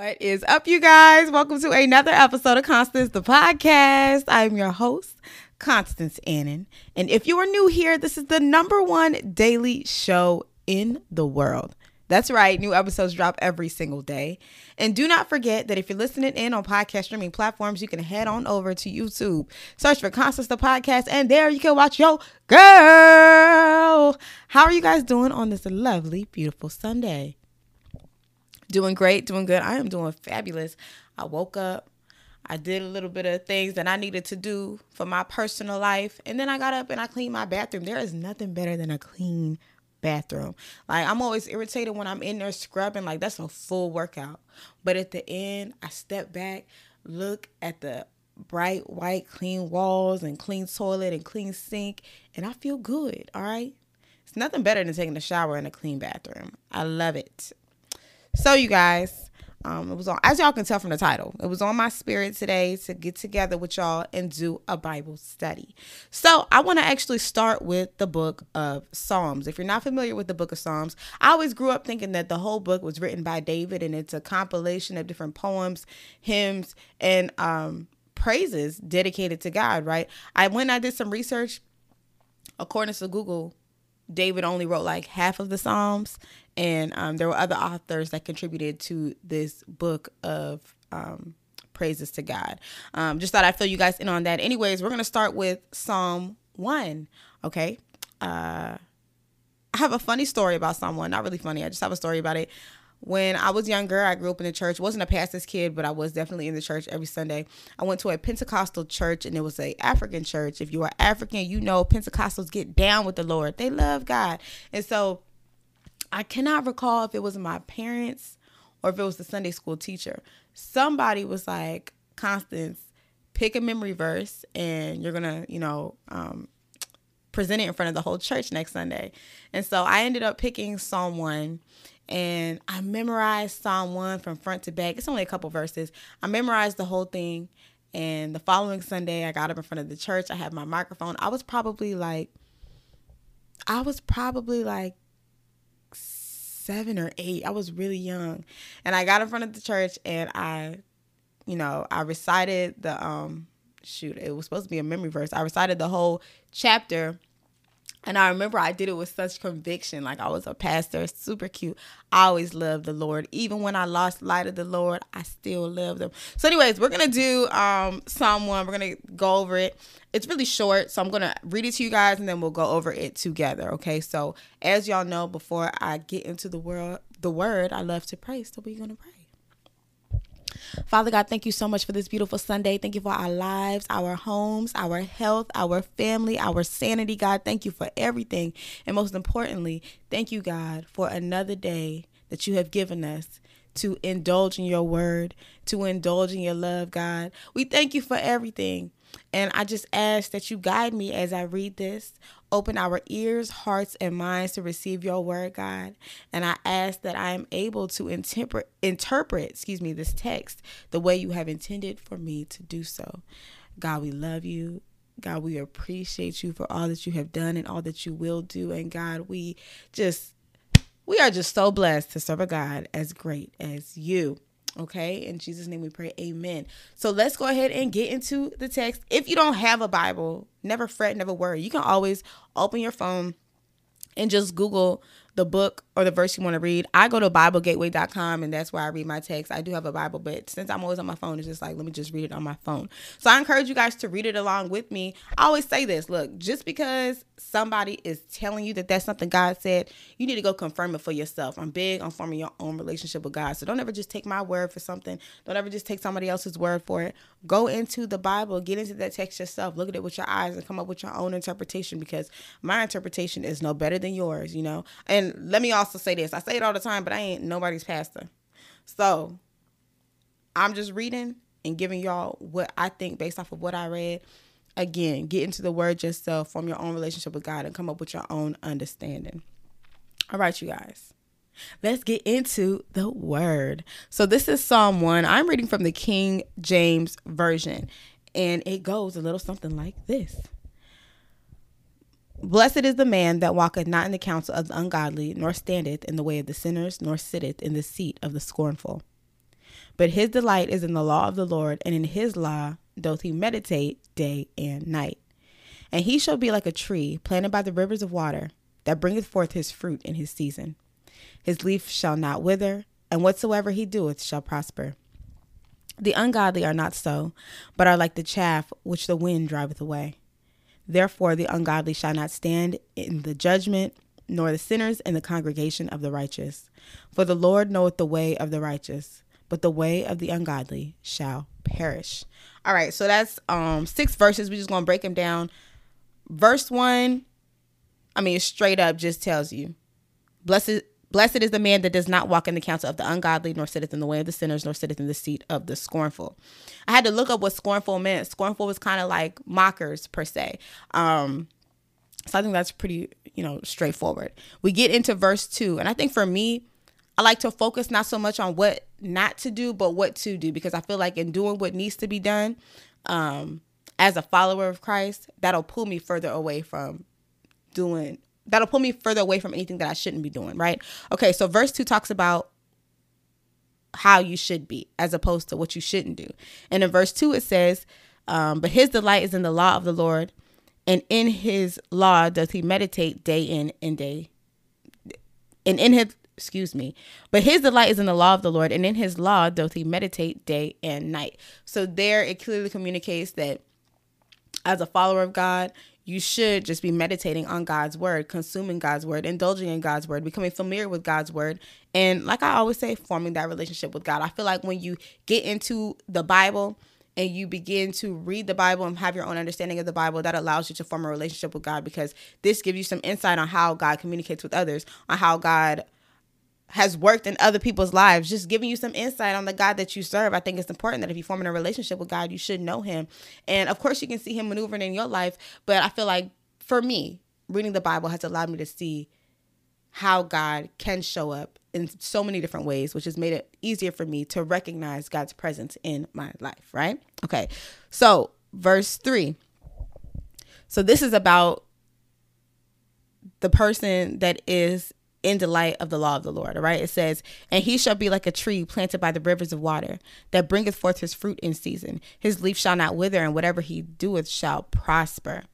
What is up, you guys? Welcome to another episode of Constance the Podcast. I'm your host, Constance Annan. And if you are new here, this is the number one daily show in the world. That's right, new episodes drop every single day. And do not forget that if you're listening in on podcast streaming platforms, you can head on over to YouTube, search for Constance the Podcast, and there you can watch your girl. How are you guys doing on this lovely, beautiful Sunday? Doing great, doing good. I am doing fabulous. I woke up, I did a little bit of things that I needed to do for my personal life, and then I got up and I cleaned my bathroom. There is nothing better than a clean bathroom. Like I'm always irritated when I'm in there scrubbing, like that's a full workout. But at the end, I step back, look at the bright white clean walls and clean toilet and clean sink, and I feel good, all right? It's nothing better than taking a shower in a clean bathroom. I love it. So, you guys, um, it was on, as y'all can tell from the title, it was on my spirit today to get together with y'all and do a Bible study. So, I want to actually start with the book of Psalms. If you're not familiar with the book of Psalms, I always grew up thinking that the whole book was written by David and it's a compilation of different poems, hymns, and um, praises dedicated to God, right? I went I did some research. According to Google, David only wrote like half of the Psalms, and um, there were other authors that contributed to this book of um, praises to God. Um, just thought I'd fill you guys in on that. Anyways, we're going to start with Psalm 1. Okay. Uh, I have a funny story about Psalm 1. Not really funny. I just have a story about it. When I was younger, I grew up in the church. wasn't a pastor's kid, but I was definitely in the church every Sunday. I went to a Pentecostal church, and it was a African church. If you are African, you know Pentecostals get down with the Lord. They love God, and so I cannot recall if it was my parents or if it was the Sunday school teacher. Somebody was like, Constance, pick a memory verse, and you're gonna, you know, um, present it in front of the whole church next Sunday. And so I ended up picking Psalm 1 and I memorized Psalm 1 from front to back. It's only a couple verses. I memorized the whole thing. And the following Sunday, I got up in front of the church. I had my microphone. I was probably like, I was probably like seven or eight. I was really young. And I got in front of the church and I, you know, I recited the, um, shoot, it was supposed to be a memory verse. I recited the whole chapter and I remember I did it with such conviction. Like I was a pastor, super cute. I always loved the Lord. Even when I lost light of the Lord, I still loved them. So, anyways, we're gonna do um Psalm one. We're gonna go over it. It's really short, so I'm gonna read it to you guys and then we'll go over it together. Okay. So as y'all know, before I get into the world the word, I love to pray. So we're gonna pray. Father God, thank you so much for this beautiful Sunday. Thank you for our lives, our homes, our health, our family, our sanity, God. Thank you for everything. And most importantly, thank you, God, for another day that you have given us to indulge in your word, to indulge in your love, God. We thank you for everything. And I just ask that you guide me as I read this. Open our ears, hearts, and minds to receive your word, God. And I ask that I am able to interpret, interpret, excuse me, this text the way you have intended for me to do so. God, we love you. God, we appreciate you for all that you have done and all that you will do. And God, we just, we are just so blessed to serve a God as great as you. Okay, in Jesus' name we pray, amen. So let's go ahead and get into the text. If you don't have a Bible, never fret, never worry. You can always open your phone and just Google the book or the verse you want to read. I go to BibleGateway.com and that's where I read my text. I do have a Bible, but since I'm always on my phone, it's just like, let me just read it on my phone. So I encourage you guys to read it along with me. I always say this look, just because somebody is telling you that that's something God said, you need to go confirm it for yourself. I'm big on forming your own relationship with God. So don't ever just take my word for something. Don't ever just take somebody else's word for it. Go into the Bible, get into that text yourself, look at it with your eyes, and come up with your own interpretation because my interpretation is no better than yours, you know? And let me also say this I say it all the time, but I ain't nobody's pastor. So I'm just reading and giving y'all what I think based off of what I read again, get into the word yourself, form your own relationship with God, and come up with your own understanding. All right, you guys. Let's get into the word. So, this is Psalm 1. I'm reading from the King James Version, and it goes a little something like this Blessed is the man that walketh not in the counsel of the ungodly, nor standeth in the way of the sinners, nor sitteth in the seat of the scornful. But his delight is in the law of the Lord, and in his law doth he meditate day and night. And he shall be like a tree planted by the rivers of water, that bringeth forth his fruit in his season. His leaf shall not wither, and whatsoever he doeth shall prosper. The ungodly are not so, but are like the chaff which the wind driveth away. Therefore, the ungodly shall not stand in the judgment, nor the sinners in the congregation of the righteous. For the Lord knoweth the way of the righteous, but the way of the ungodly shall perish. All right, so that's um six verses. We're just gonna break them down. Verse one, I mean, straight up just tells you, blessed Blessed is the man that does not walk in the counsel of the ungodly, nor sitteth in the way of the sinners, nor sitteth in the seat of the scornful. I had to look up what scornful meant. Scornful was kind of like mockers per se. Um, so I think that's pretty, you know, straightforward. We get into verse two, and I think for me, I like to focus not so much on what not to do, but what to do, because I feel like in doing what needs to be done, um, as a follower of Christ, that'll pull me further away from doing that'll pull me further away from anything that I shouldn't be doing, right? Okay, so verse 2 talks about how you should be as opposed to what you shouldn't do. And in verse 2 it says, um, but his delight is in the law of the Lord, and in his law does he meditate day in and day. And in his excuse me, but his delight is in the law of the Lord, and in his law doth he meditate day and night. So there it clearly communicates that as a follower of God, you should just be meditating on God's word, consuming God's word, indulging in God's word, becoming familiar with God's word. And like I always say, forming that relationship with God. I feel like when you get into the Bible and you begin to read the Bible and have your own understanding of the Bible, that allows you to form a relationship with God because this gives you some insight on how God communicates with others, on how God has worked in other people's lives, just giving you some insight on the God that you serve. I think it's important that if you form in a relationship with God, you should know Him. And of course, you can see Him maneuvering in your life. But I feel like for me, reading the Bible has allowed me to see how God can show up in so many different ways, which has made it easier for me to recognize God's presence in my life, right? Okay. So, verse 3. So, this is about the person that is in delight of the law of the Lord. All right. It says, And he shall be like a tree planted by the rivers of water, that bringeth forth his fruit in season. His leaf shall not wither, and whatever he doeth shall prosper.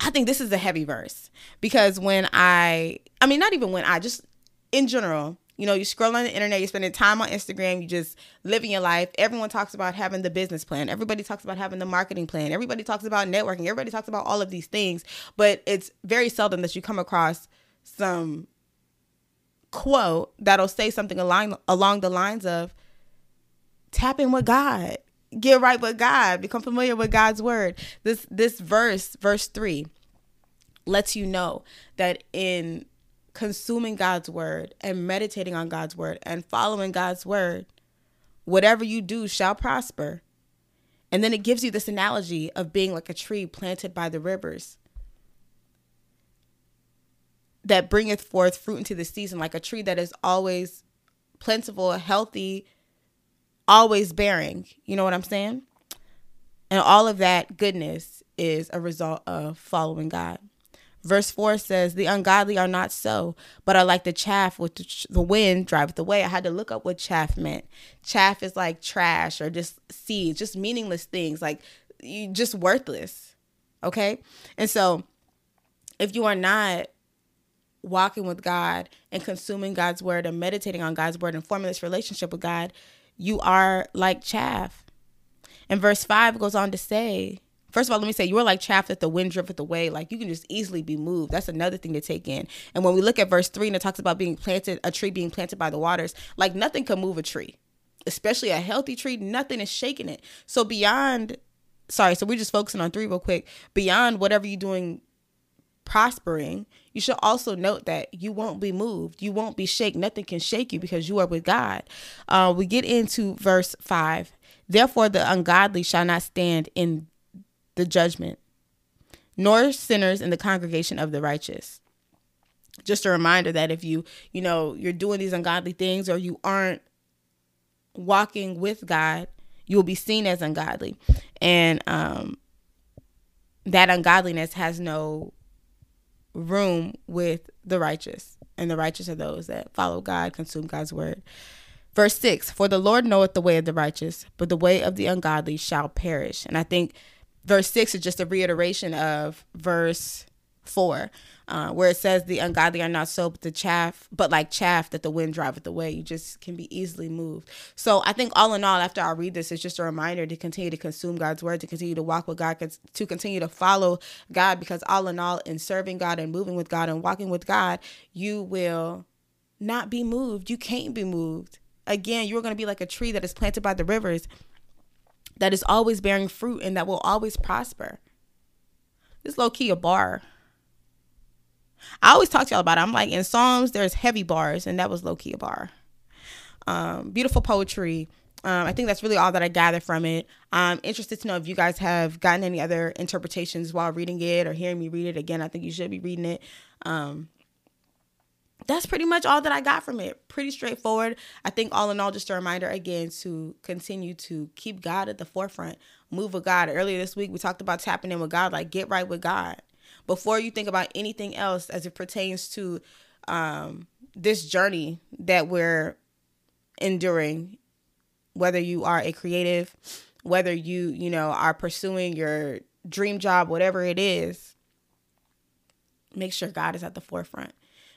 I think this is a heavy verse because when I, I mean, not even when I, just in general, you know, you scroll on the internet, you're spending time on Instagram, you just living your life. Everyone talks about having the business plan. Everybody talks about having the marketing plan. Everybody talks about networking. Everybody talks about all of these things. But it's very seldom that you come across some quote that'll say something along along the lines of tap in with God, get right with God, become familiar with God's word. This this verse, verse 3 lets you know that in consuming God's word and meditating on God's word and following God's word, whatever you do shall prosper. And then it gives you this analogy of being like a tree planted by the rivers that bringeth forth fruit into the season, like a tree that is always plentiful, healthy, always bearing. You know what I'm saying? And all of that goodness is a result of following God. Verse 4 says, The ungodly are not so, but are like the chaff which the wind driveth away. I had to look up what chaff meant. Chaff is like trash or just seeds, just meaningless things, like just worthless. Okay? And so if you are not walking with God and consuming God's word and meditating on God's word and forming this relationship with God, you are like chaff. And verse 5 goes on to say, First of all, let me say you are like chaff that the wind drifteth away. Like you can just easily be moved. That's another thing to take in. And when we look at verse three and it talks about being planted, a tree being planted by the waters, like nothing can move a tree, especially a healthy tree. Nothing is shaking it. So beyond, sorry, so we're just focusing on three real quick. Beyond whatever you're doing prospering, you should also note that you won't be moved. You won't be shaken. Nothing can shake you because you are with God. Uh, we get into verse 5. Therefore, the ungodly shall not stand in the judgment, nor sinners in the congregation of the righteous. Just a reminder that if you, you know, you're doing these ungodly things or you aren't walking with God, you will be seen as ungodly. And um, that ungodliness has no room with the righteous. And the righteous are those that follow God, consume God's word. Verse 6 For the Lord knoweth the way of the righteous, but the way of the ungodly shall perish. And I think verse 6 is just a reiteration of verse 4 uh, where it says the ungodly are not so but the chaff but like chaff that the wind driveth away you just can be easily moved. So i think all in all after i read this it's just a reminder to continue to consume god's word to continue to walk with god to continue to follow god because all in all in serving god and moving with god and walking with god you will not be moved. You can't be moved. Again you're going to be like a tree that is planted by the rivers that is always bearing fruit and that will always prosper. This low key a bar I always talk to y'all about it. I'm like in Psalms, there's heavy bars, and that was low key a bar. Um, beautiful poetry. Um, I think that's really all that I gather from it. I'm interested to know if you guys have gotten any other interpretations while reading it or hearing me read it. Again, I think you should be reading it. Um, that's pretty much all that I got from it. Pretty straightforward. I think all in all, just a reminder again to continue to keep God at the forefront, move with God. Earlier this week, we talked about tapping in with God, like get right with God before you think about anything else as it pertains to um, this journey that we're enduring whether you are a creative whether you you know are pursuing your dream job whatever it is make sure god is at the forefront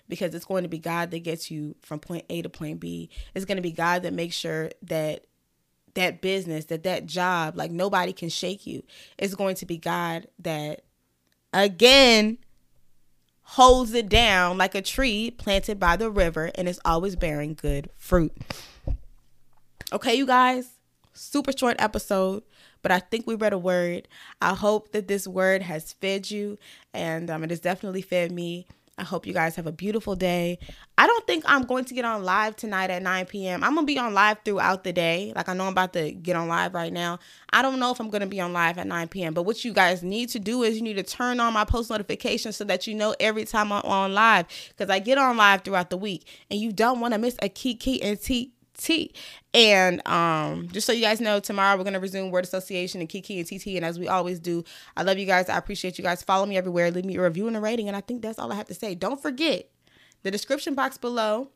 because it's going to be god that gets you from point a to point b. It's going to be god that makes sure that that business that that job like nobody can shake you. It's going to be god that again holds it down like a tree planted by the river and is always bearing good fruit. Okay, you guys, super short episode, but I think we read a word. I hope that this word has fed you, and um, it has definitely fed me. I hope you guys have a beautiful day. I don't think I'm going to get on live tonight at 9 p.m. I'm going to be on live throughout the day. Like I know I'm about to get on live right now. I don't know if I'm going to be on live at 9 p.m. But what you guys need to do is you need to turn on my post notifications so that you know every time I'm on live because I get on live throughout the week and you don't want to miss a Kiki and T T. And um, just so you guys know, tomorrow we're gonna resume word association and Kiki and TT. And as we always do, I love you guys. I appreciate you guys. Follow me everywhere. Leave me a review and a rating. And I think that's all I have to say. Don't forget the description box below.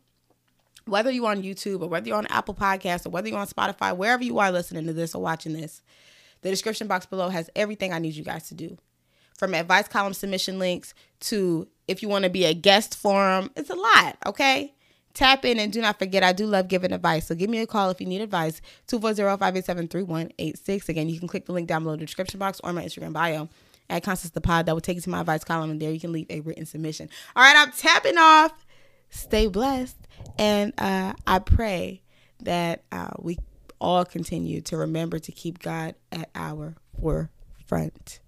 Whether you're on YouTube or whether you're on Apple Podcasts or whether you're on Spotify, wherever you are listening to this or watching this, the description box below has everything I need you guys to do. From advice column submission links to if you want to be a guest forum, it's a lot, okay? Tap in and do not forget, I do love giving advice. So give me a call if you need advice. 240-587-3186. Again, you can click the link down below in the description box or my Instagram bio at Constance the Pod. That will take you to my advice column, and there you can leave a written submission. All right, I'm tapping off. Stay blessed. And uh, I pray that uh, we all continue to remember to keep God at our forefront.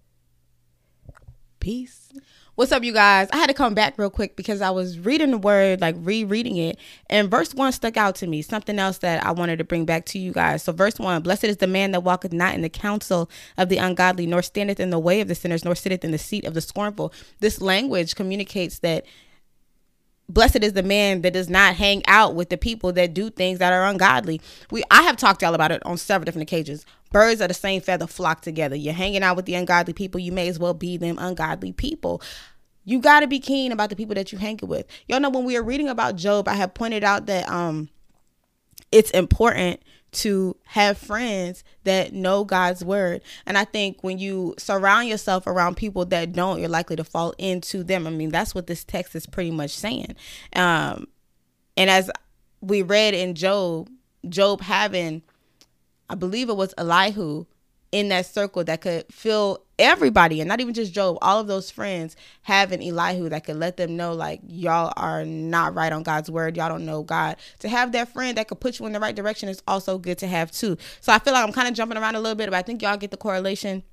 Peace. What's up, you guys? I had to come back real quick because I was reading the word, like rereading it, and verse one stuck out to me. Something else that I wanted to bring back to you guys. So, verse one Blessed is the man that walketh not in the counsel of the ungodly, nor standeth in the way of the sinners, nor sitteth in the seat of the scornful. This language communicates that blessed is the man that does not hang out with the people that do things that are ungodly. We I have talked to y'all about it on several different occasions. Birds of the same feather flock together. You're hanging out with the ungodly people, you may as well be them ungodly people. You got to be keen about the people that you hang with. Y'all know when we were reading about Job, I have pointed out that um it's important to have friends that know God's word. And I think when you surround yourself around people that don't, you're likely to fall into them. I mean, that's what this text is pretty much saying. Um, and as we read in Job, Job having I believe it was Elihu in that circle that could fill everybody and not even just Job, all of those friends having Elihu that could let them know like y'all are not right on God's word, y'all don't know God. To have that friend that could put you in the right direction is also good to have too. So I feel like I'm kind of jumping around a little bit, but I think y'all get the correlation.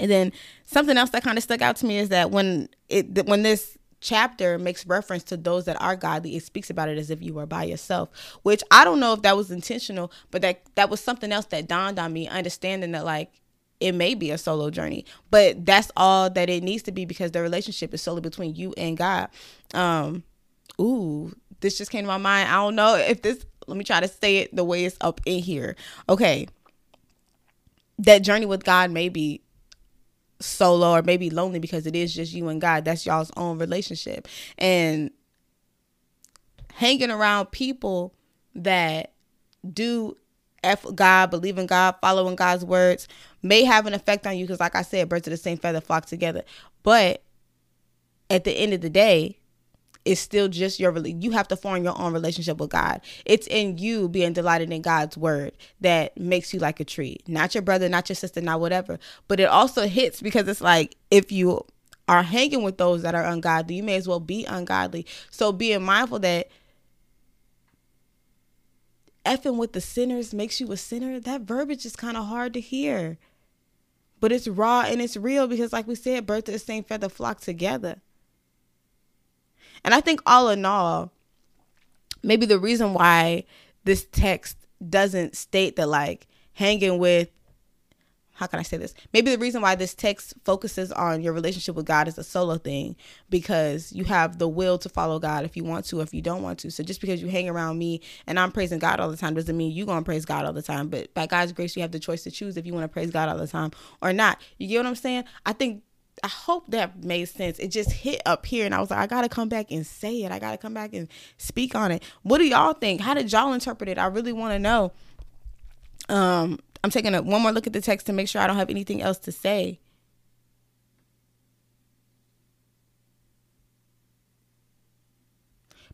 And then something else that kind of stuck out to me is that when it when this chapter makes reference to those that are godly. It speaks about it as if you were by yourself, which I don't know if that was intentional, but that that was something else that dawned on me, understanding that like it may be a solo journey, but that's all that it needs to be because the relationship is solely between you and God. Um, ooh, this just came to my mind. I don't know if this. Let me try to say it the way it's up in here. Okay, that journey with God may be solo or maybe lonely because it is just you and God. That's y'all's own relationship. And hanging around people that do F God, believe in God, following God's words may have an effect on you because, like I said, birds of the same feather flock together. But at the end of the day, it's still just your you have to form your own relationship with God. It's in you being delighted in God's word that makes you like a tree. Not your brother, not your sister, not whatever. But it also hits because it's like if you are hanging with those that are ungodly, you may as well be ungodly. So being mindful that effing with the sinners makes you a sinner, that verbiage is kind of hard to hear. But it's raw and it's real because, like we said, birds of the same feather flock together. And I think all in all, maybe the reason why this text doesn't state that like hanging with how can I say this? Maybe the reason why this text focuses on your relationship with God is a solo thing because you have the will to follow God if you want to, if you don't want to. So just because you hang around me and I'm praising God all the time doesn't mean you're going to praise God all the time. But by God's grace, you have the choice to choose if you want to praise God all the time or not. You get what I'm saying? I think I hope that made sense. It just hit up here, and I was like, I gotta come back and say it. I gotta come back and speak on it. What do y'all think? How did y'all interpret it? I really want to know. Um, I'm taking a, one more look at the text to make sure I don't have anything else to say.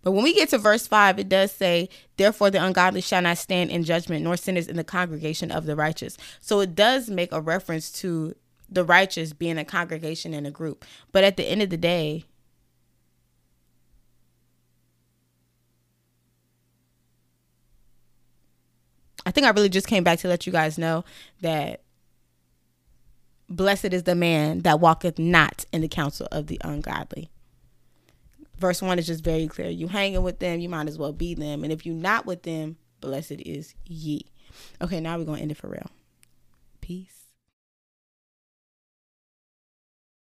But when we get to verse 5, it does say, Therefore the ungodly shall not stand in judgment, nor sinners in the congregation of the righteous. So it does make a reference to the righteous being a congregation and a group. But at the end of the day, I think I really just came back to let you guys know that blessed is the man that walketh not in the counsel of the ungodly. Verse 1 is just very clear. You hanging with them, you might as well be them. And if you're not with them, blessed is ye. Okay, now we're going to end it for real. Peace.